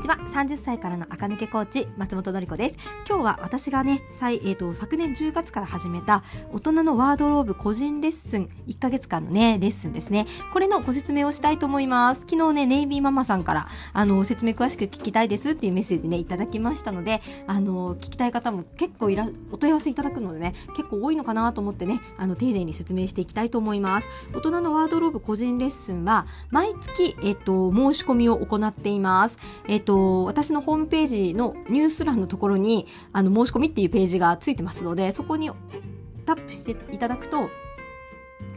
ちは。30歳からの赤抜けコーチ松本のり子です。今日は私がね最、えーと、昨年10月から始めた大人のワードローブ個人レッスン1ヶ月間のねレッスンですね。これのご説明をしたいと思います。昨日ねネイビーママさんからあの説明詳しく聞きたいですっていうメッセージねいただきましたのであの聞きたい方も結構いらお問い合わせいただくのでね結構多いのかなと思ってねあの丁寧に説明していきたいと思います。大人のワードローブ個人レッスンは毎月えっ、ー、と申し込みを行っています。えっ、ー、と、と私のホームページのニュース欄のところに、あの、申し込みっていうページがついてますので、そこにタップしていただくと、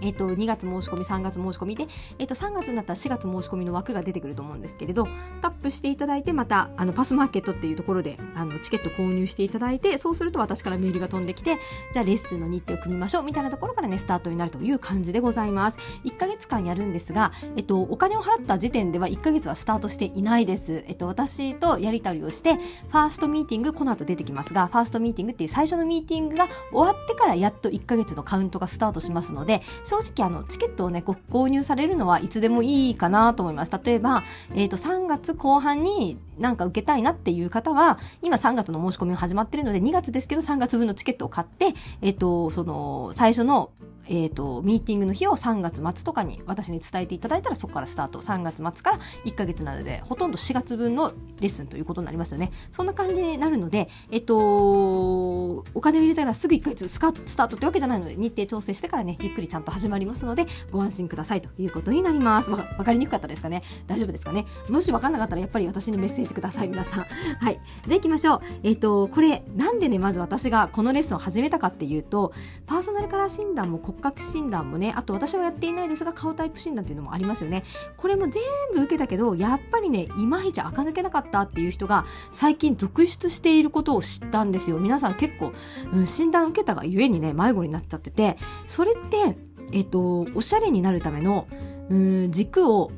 えっと、2月申し込み、3月申し込みで、えっと、3月になったら4月申し込みの枠が出てくると思うんですけれど、タップしていただいて、また、あの、パスマーケットっていうところで、あの、チケット購入していただいて、そうすると私からメールが飛んできて、じゃあレッスンの日程を組みましょう、みたいなところからね、スタートになるという感じでございます。1ヶ月間やるんですが、えっと、お金を払った時点では1ヶ月はスタートしていないです。えっと、私とやり取りをして、ファーストミーティング、この後出てきますが、ファーストミーティングっていう最初のミーティングが終わってからやっと1ヶ月のカウントがスタートしますので、正直あの、チケットをね、ご購入されるのはいつでもいいかなと思います。例えば、えっ、ー、と、3月後半になんか受けたいなっていう方は、今3月の申し込みが始まってるので、2月ですけど3月分のチケットを買って、えっ、ー、と、その、最初のえっ、ー、と、ミーティングの日を3月末とかに私に伝えていただいたらそこからスタート。3月末から1ヶ月なので、ほとんど4月分のレッスンということになりますよね。そんな感じになるので、えっ、と、お金を入れたらすぐ1ヶ月スタートってわけじゃないので、日程調整してからね、ゆっくりちゃんと始まりますので、ご安心くださいということになります。わかりにくかったですかね？大丈夫ですかね？もしわかんなかったらやっぱり私にメッセージください、皆さん。はい。じゃあ行きましょう。えっ、ー、と、これ、なんでね、まず私がこのレッスンを始めたかっていうと、パーソナルカラー診断も骨格診断もねあと私はやっていないですが顔タイプ診断っていうのもありますよねこれも全部受けたけどやっぱりねいまいち垢抜けなかったっていう人が最近続出していることを知ったんですよ皆さん結構、うん、診断受けたがゆえにね迷子になっちゃっててそれってえっとおしゃれになるためのうん軸を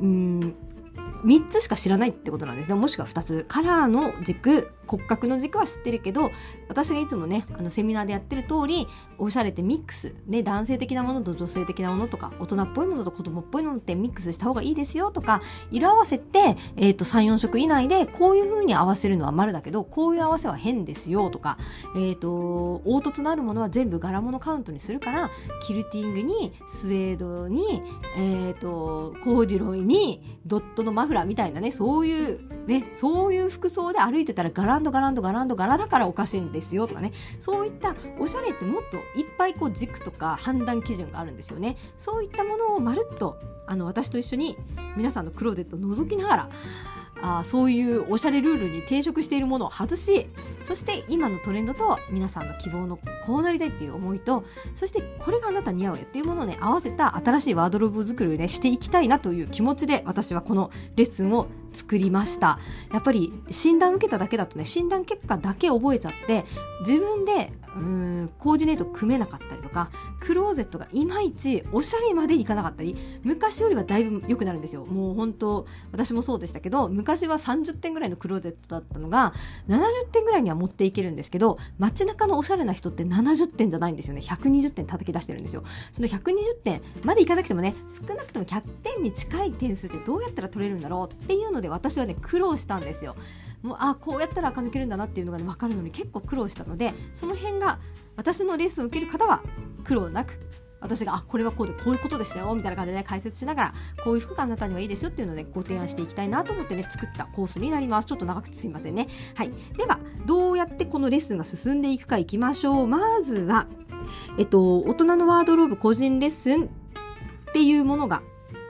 うん3つしか知らないってことなんですね。もしくは2つ。カラーの軸、骨格の軸は知ってるけど、私がいつもね、あのセミナーでやってる通り、おしゃれってミックス、ね、男性的なものと女性的なものとか、大人っぽいものと子供っぽいものってミックスした方がいいですよとか、色合わせって、え、ー、と、3、4色以内で、こういう風に合わせるのは丸だけど、こういう合わせは変ですよとか、え、ー、と、凹凸のあるものは全部柄物カウントにするから、キルティングに、スウェードに、え、ー、と、コーデュロイに、ドットのマフラーみたいなね、そういう、ね、そういう服装で歩いてたらガランドガランドガランド柄だからおかしいんですよとかね、そういったおしゃれってもっといっぱいこう軸とか判断基準があるんですよね。そういったものをまるっと、あの、私と一緒に皆さんのクローゼットを覗きながら、あそういうおしゃれルールに抵触しているものを外しそして今のトレンドと皆さんの希望のこうなりたいっていう思いとそしてこれがあなた似合うよっていうものをね合わせた新しいワードローブ作りをねしていきたいなという気持ちで私はこのレッスンを作りました。やっぱり診断受けただけだとね診断結果だけ覚えちゃって自分でうんコーディネート組めなかったりとかクローゼットがいまいちおしゃれまでいかなかったり昔よりはだいぶ良くなるんですよ。もう本当私もそうでしたけど昔は30点ぐらいのクローゼットだったのが70点ぐらいには持っていけるんですけど街中のおしゃれな人って70点じゃないんですよね。120点叩き出してるんですよ。その120点までいかなくてもね少なくとも100点に近い点数ってどうやったら取れるんだろうっていうので私はね苦労したんですよ。もうあこうやったら垢抜けるんだなっていうのが、ね、分かるのに結構苦労したのでその辺が私のレッスンを受ける方は苦労なく私があこれはこうでこういうことでしたよみたいな感じで、ね、解説しながらこういう服があなたにはいいですよっていうのでご提案していきたいなと思ってね作ったコースになります。ちょっと長くてすいませんね。はい。ではどうやってこのレッスンが進んでいくかいきましょう。まずはえっと大人のワードローブ個人レッスンっていうものが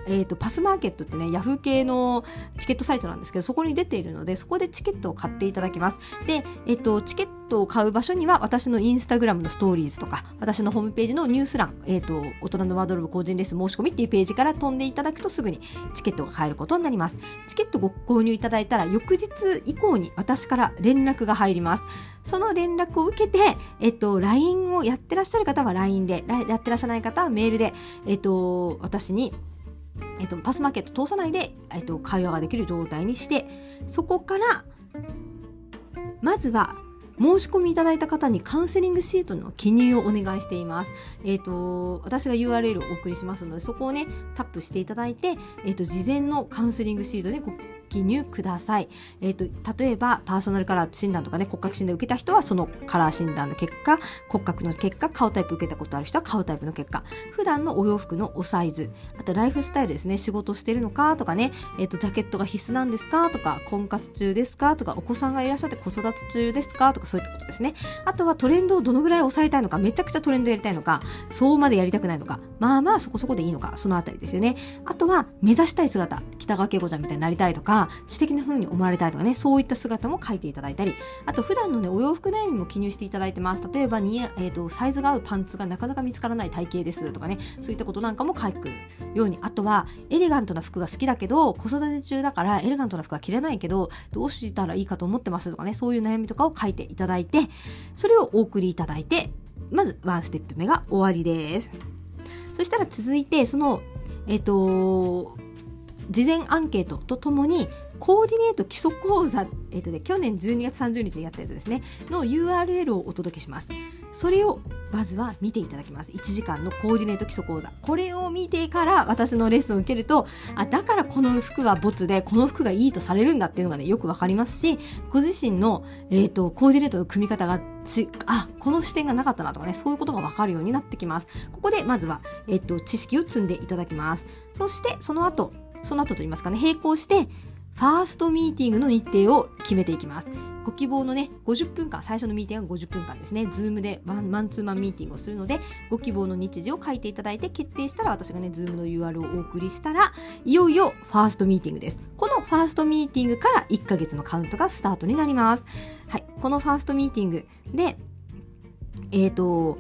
えーと、パスマーケットってねヤフー系のチケットサイトなんですけどそこに出ているのでそこでチケットを買っていただきます。で、えーと、チケットを買う場所には私のインスタグラムのストーリーズとか私のホームページのニュース欄、えーと、大人のワードローブ個人レッスン申し込みっていうページから飛んでいただくとすぐにチケットが買えることになります。チケットご購入いただいたら翌日以降に私から連絡が入ります。その連絡を受けて、えっと、LINE をやってらっしゃる方は LINE で、やってらっしゃらない方はメールで、えっと、私にえっと、パスマーケット通さないで、えっと、会話ができる状態にして、そこから、まずは、申し込みいただいた方にカウンセリングシートの記入をお願いしています。えっ、ー、と、私が URL をお送りしますので、そこをね、タップしていただいて、えっ、ー、と、事前のカウンセリングシートにご記入ください。えっ、と、例えば、パーソナルカラー診断とかね、骨格診断受けた人は、そのカラー診断の結果、骨格の結果、顔タイプ受けたことある人は顔タイプの結果、普段のお洋服のおサイズ、あとライフスタイルですね、仕事してるのかとかね、えっ、と、ジャケットが必須なんですかとか、婚活中ですかとか、お子さんがいらっしゃって子育て中ですかとか、そういったことですね。あとはトレンドをどのぐらい抑えたいのか、めちゃくちゃトレンドやりたいのか、そうまでやりたくないのか、まあまあそこそこでいいのか、そのあたりですよね。あとは、目指したい姿、北川景子ちゃんみたいになりたいとか、知的な風に思われたいとかね、そういった姿も書いていただいたり、あと普段のね、お洋服悩みも記入していただいてます。例えばに、えーと、サイズが合うパンツがなかなか見つからない体型ですとかね、そういったことなんかも書くように、あとは、エレガントな服が好きだけど、子育て中だからエレガントな服は着れないけど、どうしたらいいかと思ってますとかね、そういう悩みとかを書いていただいて、それをお送りいただいて、まずワンステップ目が終わりです。そしたら続いて、その、えっ、ー、と、事前アンケートとともにコーディネート基礎講座、え、ー、とね、去年12月30日にやったやつですね、の URL をお届けします。それをまずは見ていただきます。1時間のコーディネート基礎講座。これを見てから私のレッスンを受けると、あ、だからこの服はボツで、この服がいいとされるんだっていうのがね、よくわかりますし、ご自身の、え、ー、と、コーディネートの組み方がち、あ、この視点がなかったなとかね、そういうことがわかるようになってきます。ここでまずは、えっ、ー、と、知識を積んでいただきます。そして、その後、その後と言いますかね、並行して、ファーストミーティングの日程を決めていきます。ご希望のね、50分間、最初のミーティングは50分間ですね、 Zoom でマンマンツーマンミーティングをするので、ご希望の日時を書いていただいて、決定したら私がね、 Zoom の URL をお送りしたら、いよいよファーストミーティングです。このファーストミーティングから1ヶ月のカウントがスタートになります。はい。このファーストミーティングで、えっ、ー、と、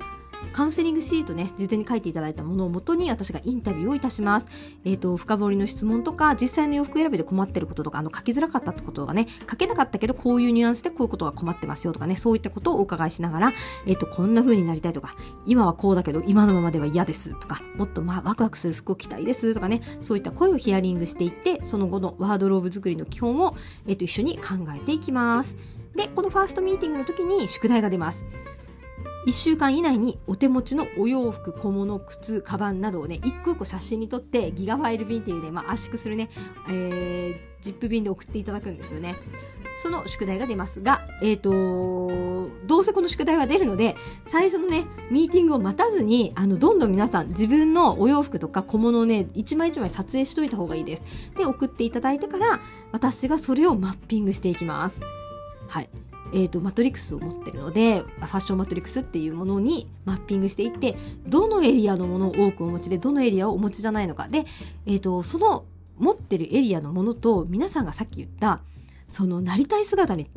カウンセリングシートね、事前に書いていただいたものをもとに私がインタビューをいたします。えっ、ー、と、深掘りの質問とか、実際の洋服選びで困ってることとか、あの、書きづらかったってことがね、書けなかったけど、こういうニュアンスでこういうことが困ってますよとかね、そういったことをお伺いしながら、えっ、ー、と、こんな風になりたいとか、今はこうだけど、今のままでは嫌ですとか、もっとまあ、ワクワクする服を着たいですとかね、そういった声をヒアリングしていって、その後のワードローブ作りの基本を、えっ、ー、と、一緒に考えていきます。で、このファーストミーティングの時に宿題が出ます。1週間以内にお手持ちのお洋服、小物、靴、カバンなどをね、一個一個写真に撮って、ギガファイル便っていうね、まあ、圧縮するね、えー、ジップ便で送っていただくんですよね。その宿題が出ますが、えっ、ー、と、どうせこの宿題は出るので、最初のね、ミーティングを待たずに、あの、どんどん皆さん自分のお洋服とか小物をね、一枚一枚撮影しといた方がいいです。で、送っていただいてから、私がそれをマッピングしていきます。はい。えーと、マトリックスを持ってるのでファッションマトリックスっていうものにマッピングしていってどのエリアのものを多くお持ちでどのエリアをお持ちじゃないのかで、えーと、その持ってるエリアのものと皆さんがさっき言ったそのなりたい姿に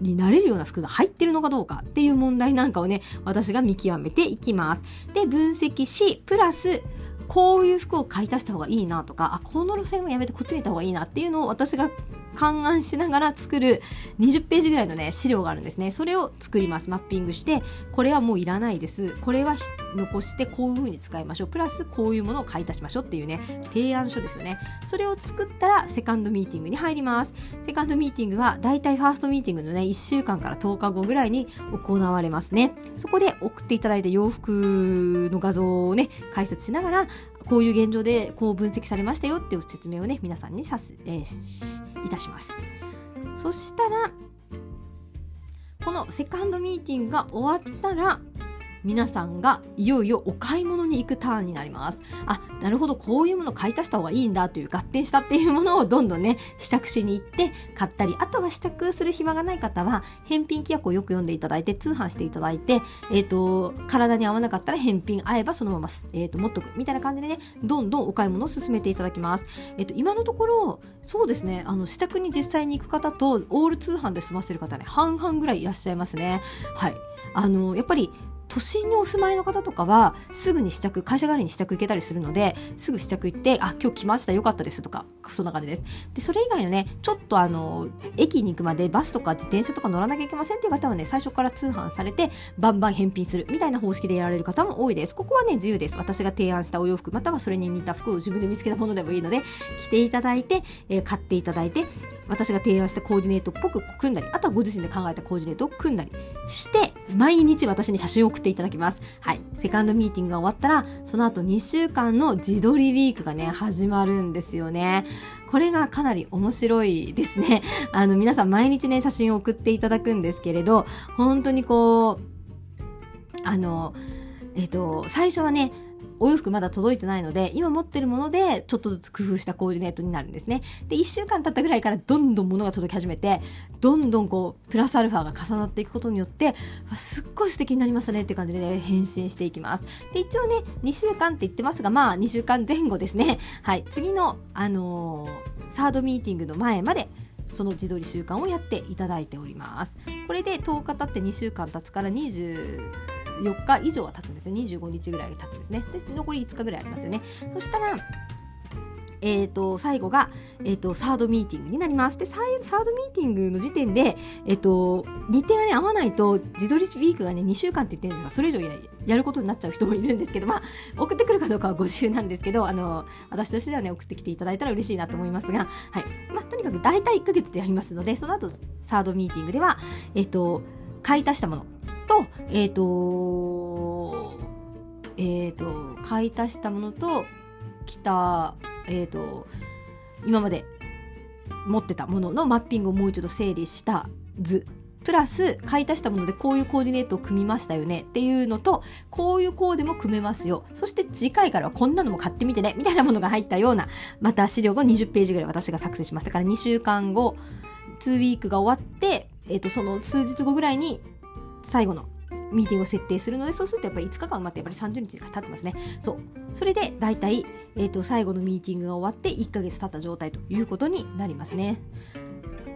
になれるような服が入ってるのかどうかっていう問題なんかをね私が見極めていきます。で分析しプラスこういう服を買い足した方がいいなとかあこの路線はやめてこっちに行った方がいいなっていうのを私が勘案しながら作る20ページぐらいのね、資料があるんですね。それを作ります。マッピングして、これはもういらないです。これは残してこういう風に使いましょう。プラスこういうものを買い足しましょうっていうね、提案書ですよね。それを作ったらセカンドミーティングに入ります。セカンドミーティングはだいたいファーストミーティングのね、1週間から10日後ぐらいに行われますね。そこで送っていただいた洋服の画像をね、解説しながら、こういう現状でこう分析されましたよっていう説明をね、皆さんにさす、えー、いたします。そしたら、このセカンドミーティングが終わったら、皆さんがいよいよお買い物に行くターンになります。あ、なるほど、こういうもの買い足した方がいいんだという合点したっていうものをどんどんね、試着しに行って買ったり、あとは試着する暇がない方は、返品規約をよく読んでいただいて、通販していただいて、えっ、ー、と、体に合わなかったら返品合えばそのまま、えっ、ー、と、持っとく、みたいな感じでね、どんどんお買い物を進めていただきます。えっ、ー、と、今のところ、そうですね、あの、試着に実際に行く方と、オール通販で済ませる方ね、半々ぐらいいらっしゃいますね。はい。あの、やっぱり、都心にお住まいの方とかはすぐに試着会社帰りに試着行けたりするのですぐ試着行ってあ今日来ましたよかったですとかそんな感じです。でそれ以外のねちょっとあの駅に行くまでバスとか自転車とか乗らなきゃいけませんっていう方はね最初から通販されてバンバン返品するみたいな方式でやられる方も多いです。ここはね自由です。私が提案したお洋服またはそれに似た服を自分で見つけたものでもいいので着ていただいて、えー、買っていただいて私が提案したコーディネートっぽく組んだり、あとはご自身で考えたコーディネートを組んだりして、毎日私に写真を送っていただきます。はい。セカンドミーティングが終わったら、その後2週間の自撮りウィークがね、始まるんですよね。これがかなり面白いですね。あの、皆さん毎日ね、写真を送っていただくんですけれど、本当にこう、あの、えっ、と、最初はね、お洋服まだ届いてないので、今持ってるものでちょっとずつ工夫したコーディネートになるんですね。で、1週間経ったぐらいからどんどん物が届き始めて、どんどんこう、プラスアルファが重なっていくことによって、すっごい素敵になりましたねって感じでね、変身していきます。で、一応ね、2週間って言ってますが、まあ、2週間前後ですね。はい。次の、あのー、サードミーティングの前まで、その自撮り習慣をやっていただいております。これで10日経って2週間経つから20、4日以上は経つんですね25日ぐらい経つんですねで残り5日ぐらいありますよねそしたらえーと、最後が、えーと、サードミーティングになります。で、サードミーティングの時点で、えーと、日程がね、合わないと、自撮りウィークがね、2週間って言ってるんですが、それ以上やることになっちゃう人もいるんですけど、まあ、送ってくるかどうかはご自由なんですけど、あの、私としてはね、送ってきていただいたら嬉しいなと思いますが、はい。まあ、とにかく大体1ヶ月でやりますので、その後、サードミーティングでは、え、ー、と、買い足したもの、と、えっ、ー、と、えっ、ー、と、買い足したものと、来た、えっ、ー、と、今まで持ってたもののマッピングをもう一度整理した図。プラス、買い足したものでこういうコーディネートを組みましたよねっていうのと、こういうコーデも組めますよ。そして次回からはこんなのも買ってみてね、みたいなものが入ったような、また資料が20ページぐらい私が作成しましたから、2週間後、2ウィークが終わって、えっ、ー、と、その数日後ぐらいに最後のミーティングを設定するので、そうするとやっぱり5日間待ってやっぱり30日が経ってますね。そう。それで大体、えっ、ー、と、最後のミーティングが終わって1ヶ月経った状態ということになりますね。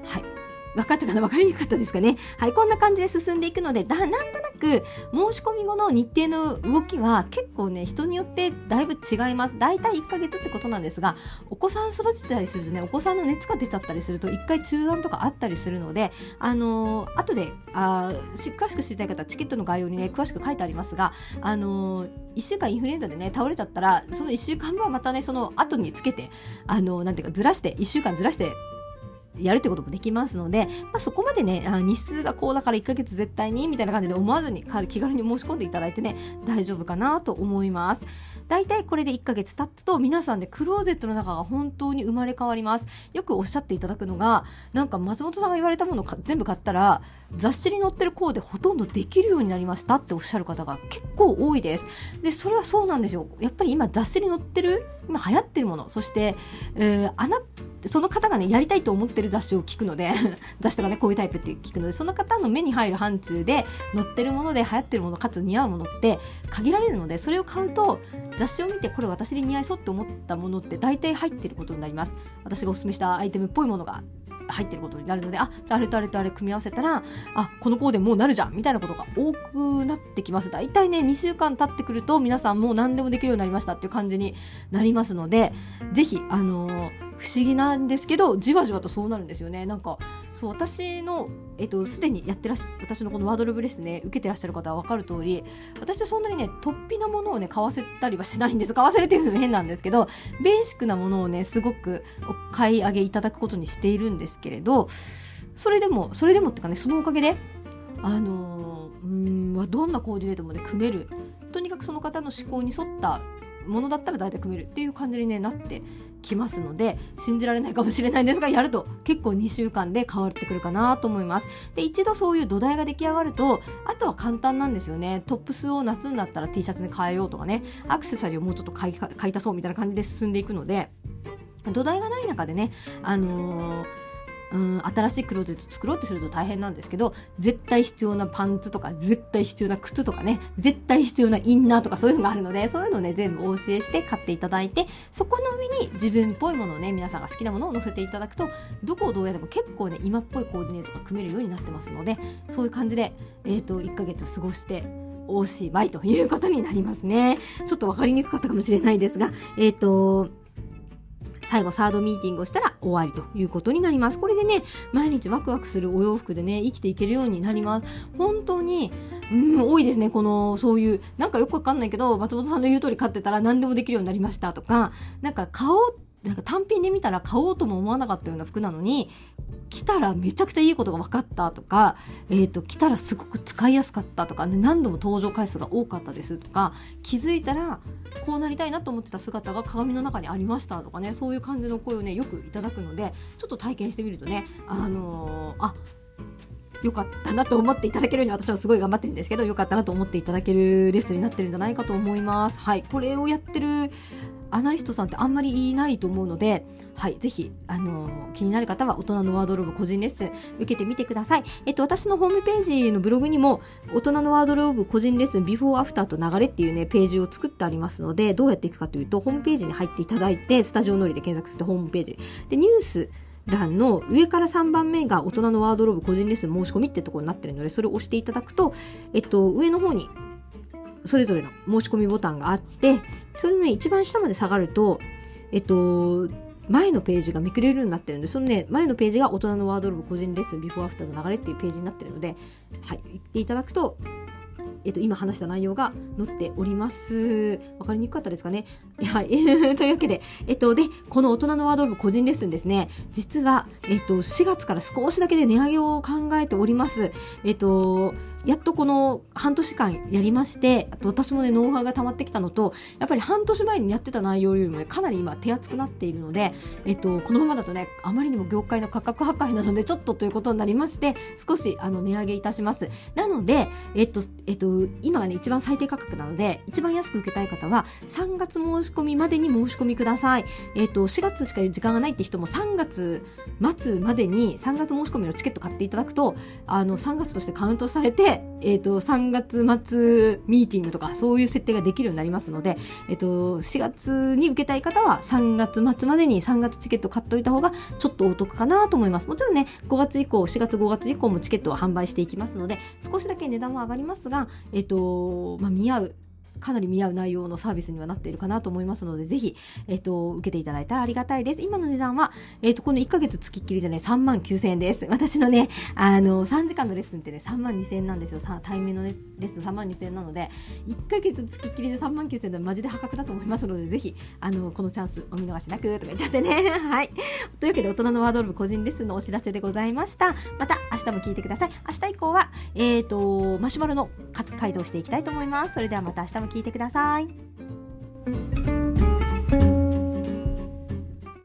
はい。分かったかな？分かりにくかったですかね？はい、こんな感じで進んでいくので、だ、なんとなく、申し込み後の日程の動きは結構ね、人によってだいぶ違います。だいたい1ヶ月ってことなんですが、お子さん育てたりするとね、お子さんの熱が出ちゃったりすると、1回中断とかあったりするので、あのー、後で、あ詳しく知りたい方チケットの概要にね、詳しく書いてありますが、あのー、1週間インフルエンザでね、倒れちゃったら、その1週間分はまたね、その後につけて、あの、なんていうか、ずらして、1週間ずらして、やるってこともできますので、まあ、そこまでね、あ日数がこうだから1ヶ月絶対にみたいな感じで思わずに気軽に申し込んでいただいてね、大丈夫かなと思います。大体これで1ヶ月経つと皆さんでクローゼットの中が本当に生まれ変わります。よくおっしゃっていただくのが、なんか松本さんが言われたもの全部買ったら、雑誌に載ってるコーデほとんどできるようになりましたっておっしゃる方が結構多いです。で、それはそうなんですよ。やっぱり今雑誌に載ってる、今流行ってるもの、そして、えー、あなその方がね、やりたいと思ってる雑誌を聞くので 雑誌とかね、こういうタイプって聞くので、その方の目に入る範疇で載ってるもので流行ってるもの、かつ似合うものって限られるので、それを買うと、雑誌を見てこれ私に似合いそうって思ったものって大体入ってることになります。私がおすすめしたアイテムっぽいものが入ってることになるので、あ、じゃああれとあれとあれ組み合わせたら、あ、このコーデもうなるじゃんみたいなことが多くなってきます。大体ね、2週間経ってくると皆さんもう何でもできるようになりましたっていう感じになりますので、ぜひ、あのー不思議なんですけどじわじわとそうなるんですよね。なんかそう私のえっとすでにやってらっし私のこのワードローブレスね受けてらっしゃる方は分かる通り私はそんなにね突飛なものをね買わせたりはしないんです。買わせるっていうのは変なんですけどベーシックなものをねすごくお買い上げいただくことにしているんですけれどそれでもそれでもっていうかねそのおかげであのー、うんどんなコーディネートもね組める。とにかくその方の思考に沿ったものだったら大体組めるっていう感じに、ね、なってきますので信じられないかもしれないんですがやると結構2週間で変わってくるかなと思います。で一度そういう土台が出来上がるとあとは簡単なんですよね。トップスを夏になったら T シャツに変えようとかね。アクセサリーをもうちょっと買い買い足そうみたいな感じで進んでいくので土台がない中でねあのーうん新しいクローゼット作ろうってすると大変なんですけど絶対必要なパンツとか絶対必要な靴とかね絶対必要なインナーとかそういうのがあるのでそういうのをね全部お教えして買っていただいてそこの上に自分っぽいものをね皆さんが好きなものを載せていただくとどこをどうやっても結構ね今っぽいコーディネートが組めるようになってますのでそういう感じで、えーと、1ヶ月過ごしておしまいということになりますね。ちょっと分かりにくかったかもしれないですが、えっ、ー、と、最後サードミーティングをしたら終わりということになります。これでね、毎日ワクワクするお洋服でね、生きていけるようになります。本当に、うん、多いですね。この、そういう、なんかよくわかんないけど、松本さんの言う通り買ってたら何でもできるようになりましたとか、なんか買おうなんか単品で見たら買おうとも思わなかったような服なのに、来たらめちゃくちゃいいことが分かったとか、えっ、ー、と、来たらすごく使いやすかったとか、ね、何度も登場回数が多かったですとか、気づいたらこうなりたいなと思ってた姿が鏡の中にありましたとかね、そういう感じの声をね、よくいただくので、ちょっと体験してみるとね、あのー、あ、良かったなと思っていただけるように私はすごい頑張ってるんですけど、良かったなと思っていただけるレッスンになってるんじゃないかと思います。はい。これをやってるアナリストさんってあんまりいないと思うので、はい、ぜひ、あのー、気になる方は大人のワードローブ個人レッスン受けてみてください。えっと、私のホームページのブログにも、大人のワードローブ個人レッスンビフォーアフターと流れっていうね、ページを作ってありますので、どうやっていくかというと、ホームページに入っていただいて、スタジオノリで検索するとホームページ。で、ニュース、欄の上から3番目が大人のワードローブ個人レッスン申し込みってところになってるので、それを押していただくと、えっと、上の方にそれぞれの申し込みボタンがあって、それの、ね、一番下まで下がると、えっと、前のページがめくれるようになってるんで、そのね、前のページが大人のワードローブ個人レッスンビフォーアフターの流れっていうページになってるので、はい、言っていただくと、えっと、今話した内容が載っております。わかりにくかったですかね？はい。というわけで、えっと、で、この大人のワードローブ個人レッスンですね、実は、えっと、4月から少しだけで値上げを考えております。えっと、やっとこの半年間やりまして、あと私もね、ノウハウが溜まってきたのと、やっぱり半年前にやってた内容よりもね、かなり今手厚くなっているので、えっと、このままだとね、あまりにも業界の価格破壊なので、ちょっとということになりまして、少しあの値上げいたします。なので、えっと、えっと、今がね、一番最低価格なので、一番安く受けたい方は、3月申し込みまでに申し込みください。えっと、4月しか時間がないって人も3月末までに3月申し込みのチケット買っていただくと、あの、3月としてカウントされて、えっ、ー、と、3月末ミーティングとか、そういう設定ができるようになりますので、えっ、ー、と、4月に受けたい方は、3月末までに3月チケット買っておいた方が、ちょっとお得かなと思います。もちろんね、5月以降、4月5月以降もチケットは販売していきますので、少しだけ値段は上がりますが、えっ、と、まあ、見合うかなり見合う内容のサービスにはなっているかなと思いますので、ぜひ、えっ、ー、と、受けていただいたらありがたいです。今の値段は、えっ、ー、と、この1ヶ月月っきりでね、3万9000円です。私のね、あの、3時間のレッスンってね、3万2000円なんですよ。さ対面の、ね、レッスン3万2000円なので、1ヶ月月っきりで3万9000円でマジで破格だと思いますので、ぜひ、あの、このチャンスお見逃しなくとか言っちゃってね。はい。というわけで、大人のワードローブ個人レッスンのお知らせでございました。また、明日も聞いてください。明日以降は、えっ、ー、と、マシュマロの回答していきたいと思います。それではまた明日も聞いてください。